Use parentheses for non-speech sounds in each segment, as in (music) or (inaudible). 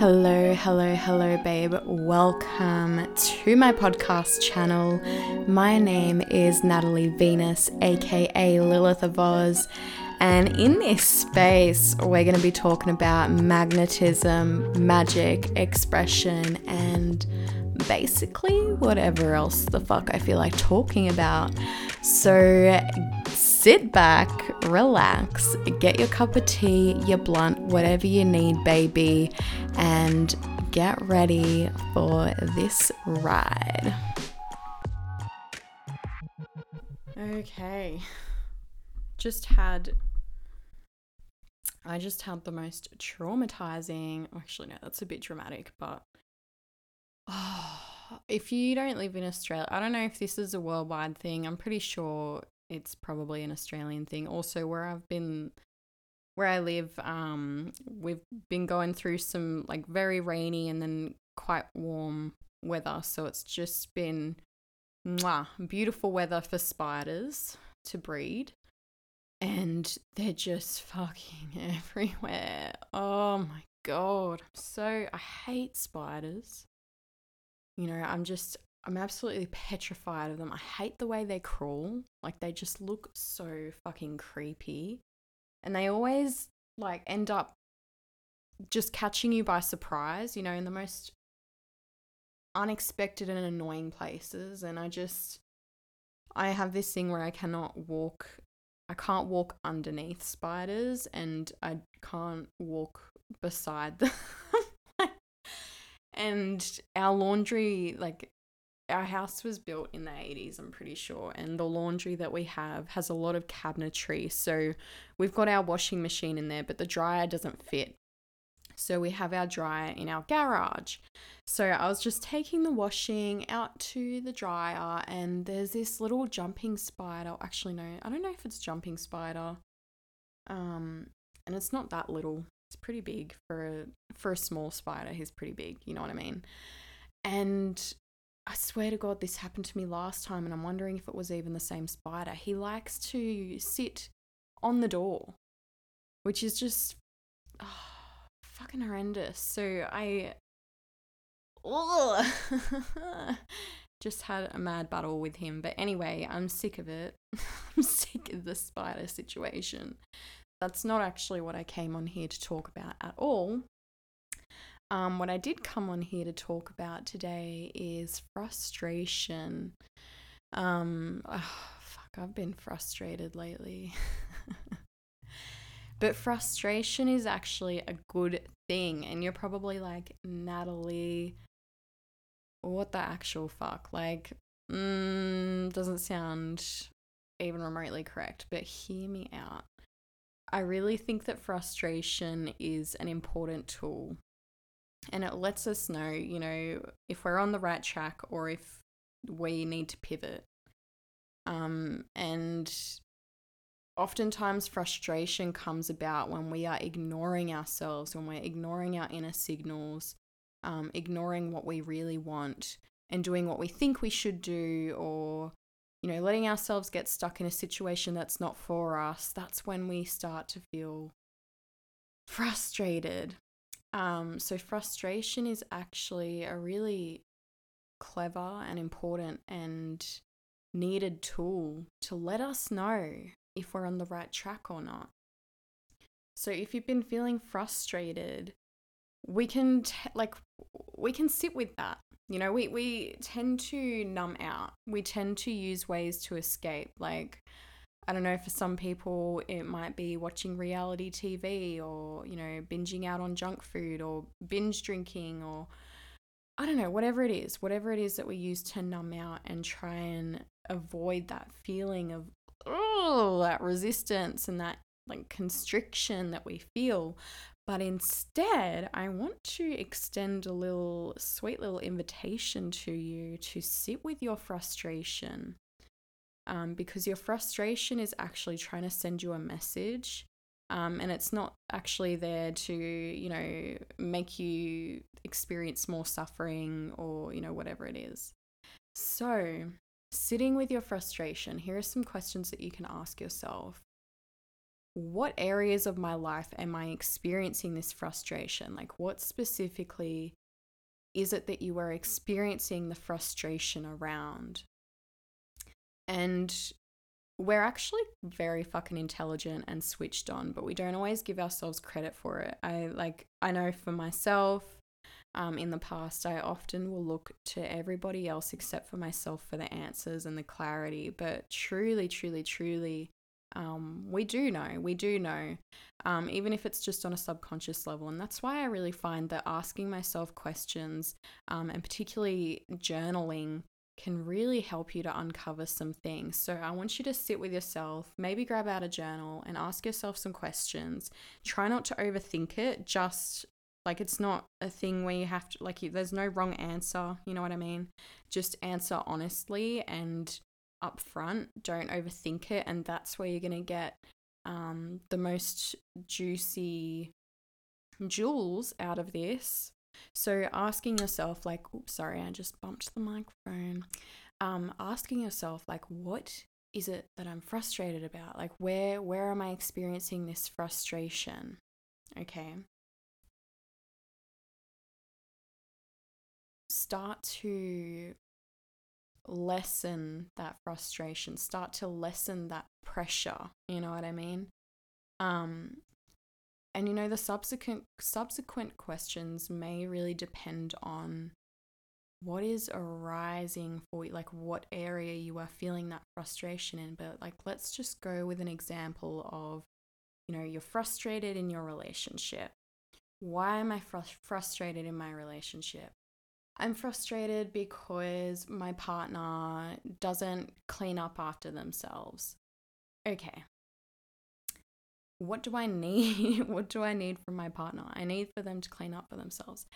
Hello, hello, hello, babe. Welcome to my podcast channel. My name is Natalie Venus, aka Lilith of Oz, and in this space, we're going to be talking about magnetism, magic, expression, and basically whatever else the fuck I feel like talking about. So sit back, relax, get your cup of tea, your blunt, whatever you need, baby, and get ready for this ride. Okay. Just had I just had the most traumatizing, oh, actually no, that's a bit dramatic, but oh, (sighs) if you don't live in Australia, I don't know if this is a worldwide thing. I'm pretty sure it's probably an Australian thing. Also, where I've been, where I live, um, we've been going through some like very rainy and then quite warm weather. So it's just been mwah, beautiful weather for spiders to breed. And they're just fucking (laughs) everywhere. Oh my god. So, I hate spiders. You know, I'm just, I'm absolutely petrified of them. I hate the way they crawl. Like, they just look so fucking creepy. And they always, like, end up just catching you by surprise, you know, in the most unexpected and annoying places. And I just, I have this thing where I cannot walk, I can't walk underneath spiders and I can't walk beside (laughs) them and our laundry like our house was built in the 80s i'm pretty sure and the laundry that we have has a lot of cabinetry. So we've got our washing machine in there but the dryer doesn't fit. So we have our dryer in our garage. So i was just taking the washing out to the dryer and there's this little jumping spider. Actually no i don't know if it's jumping spider um and it's not that little. It's pretty big. For a for a small spider. He's pretty big, you know what I mean? And I swear to God, this happened to me last time, and I'm wondering if it was even the same spider. He likes to sit on the door, which is just oh, fucking horrendous. So I (laughs) just had a mad battle with him. But anyway, I'm sick of it. (laughs) I'm sick of the spider situation that's not actually what I came on here to talk about at all. Um, what I did come on here to talk about today is frustration. Um, oh, fuck, I've been frustrated lately. (laughs) but frustration is actually a good thing. And you're probably like, Natalie, what the actual fuck? Like, mm, doesn't sound even remotely correct, but hear me out. I really think that frustration is an important tool and it lets us know, you know, if we're on the right track or if we need to pivot. Um, and oftentimes frustration comes about when we are ignoring ourselves, when we're ignoring our inner signals, um, ignoring what we really want, and doing what we think we should do or you know, letting ourselves get stuck in a situation that's not for us, that's when we start to feel frustrated. Um, so, frustration is actually a really clever and important and needed tool to let us know if we're on the right track or not. So, if you've been feeling frustrated, we can t- like we can sit with that you know, we, we tend to numb out. We tend to use ways to escape. Like, I don't know, for some people, it might be watching reality TV or, you know, binging out on junk food or binge drinking or, I don't know, whatever it is, whatever it is that we use to numb out and try and avoid that feeling of, oh, that resistance and that like constriction that we feel. But instead, I want to extend a little sweet little invitation to you to sit with your frustration. Um, because your frustration is actually trying to send you a message. Um, and it's not actually there to, you know, make you experience more suffering or, you know, whatever it is. So, sitting with your frustration, here are some questions that you can ask yourself what areas of my life am I experiencing this frustration? Like, what specifically is it that you are experiencing the frustration around? And we're actually very fucking intelligent and switched on, but we don't always give ourselves credit for it. I like, I know for myself, um, in the past, I often will look to everybody else except for myself for the answers and the clarity. But truly, truly, truly, um, we do know. We do know, um, even if it's just on a subconscious level. And that's why I really find that asking myself questions um, and particularly journaling can really help you to uncover some things. So I want you to sit with yourself, maybe grab out a journal and ask yourself some questions. Try not to overthink it, just like it's not a thing where you have to like you, there's no wrong answer, you know what I mean? Just answer honestly and upfront. Don't overthink it and that's where you're going to get um the most juicy jewels out of this so asking yourself, like, oops, sorry, I just bumped the microphone. Um, asking yourself, like, what is it that I'm frustrated about? Like, where where am I experiencing this frustration? Okay. Start to lessen that frustration. Start to lessen that pressure. You know what I mean? Um, and you know the subsequent subsequent questions may really depend on what is arising for you like what area you are feeling that frustration in. But like let's just go with an example of you know you're frustrated in your relationship. Why am i fr- frustrated in my relationship? I'm frustrated because my partner doesn't clean up after themselves. Okay what do I need? (laughs) what do I need from my partner? I need for them to clean up for themselves.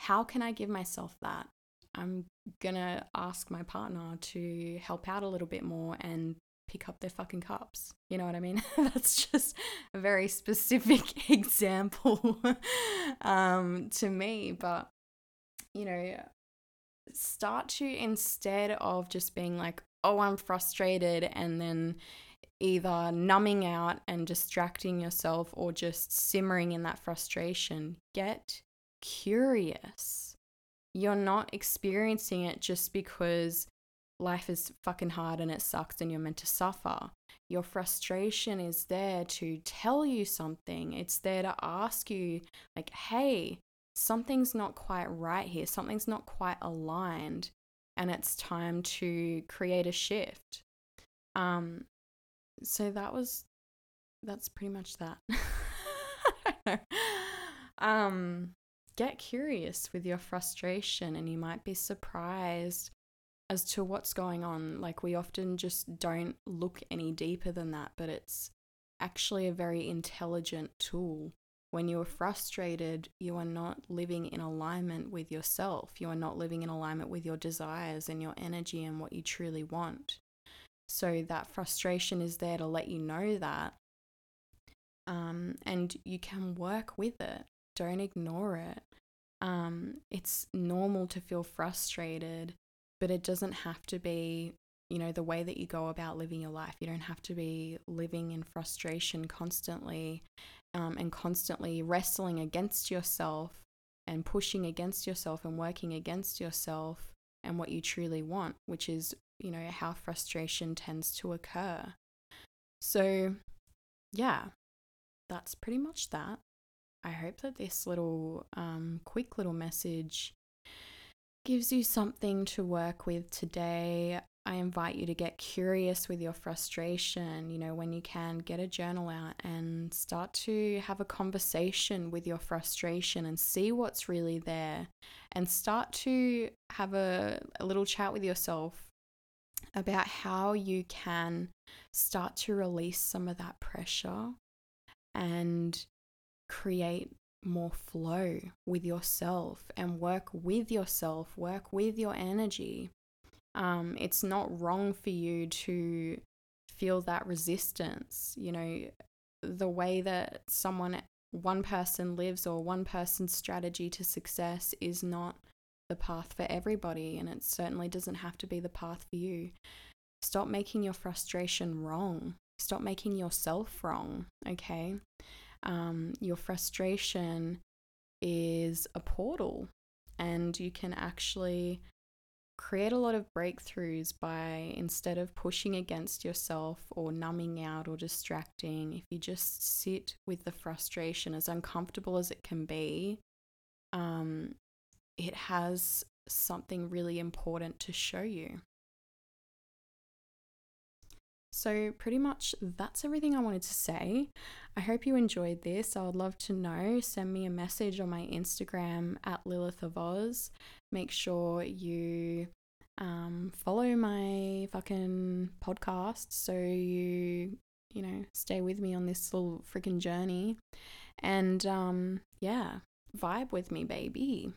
How can I give myself that? I'm gonna ask my partner to help out a little bit more and pick up their fucking cups. You know what I mean? (laughs) That's just a very specific (laughs) example um, to me. But, you know, start to instead of just being like, oh, I'm frustrated, and then either numbing out and distracting yourself or just simmering in that frustration. Get curious. You're not experiencing it just because life is fucking hard and it sucks and you're meant to suffer. Your frustration is there to tell you something. It's there to ask you, like, hey, something's not quite right here. Something's not quite aligned. And it's time to create a shift. Um, so that was that's pretty much that. (laughs) um get curious with your frustration and you might be surprised as to what's going on. Like we often just don't look any deeper than that, but it's actually a very intelligent tool. When you are frustrated, you are not living in alignment with yourself. You are not living in alignment with your desires and your energy and what you truly want. So that frustration is there to let you know that. Um, and you can work with it. Don't ignore it. Um, it's normal to feel frustrated, but it doesn't have to be, you know, the way that you go about living your life. You don't have to be living in frustration constantly um, and constantly wrestling against yourself and pushing against yourself and working against yourself and what you truly want, which is you know, how frustration tends to occur. So, yeah, that's pretty much that. I hope that this little, um, quick little message gives you something to work with today. I invite you to get curious with your frustration. You know, when you can, get a journal out and start to have a conversation with your frustration and see what's really there. And start to have a, a little chat with yourself about how you can start to release some of that pressure and create more flow with yourself and work with yourself, work with your energy. Um, it's not wrong for you to feel that resistance. You know, the way that someone, one person lives or one person's strategy to success is not the path for everybody, and it certainly doesn't have to be the path for you. Stop making your frustration wrong. Stop making yourself wrong, okay? Um, your frustration is a portal, and you can actually create a lot of breakthroughs by instead of pushing against yourself or numbing out or distracting, if you just sit with the frustration, as uncomfortable as it can be, um, it has something really important to show you. So, pretty much that's everything I wanted to say. I hope you enjoyed this. I would love to know. Send me a message on my Instagram at Lilith of Oz. Make sure you um, follow my fucking podcast so you, you know, stay with me on this little freaking journey. And um, yeah, vibe with me, baby.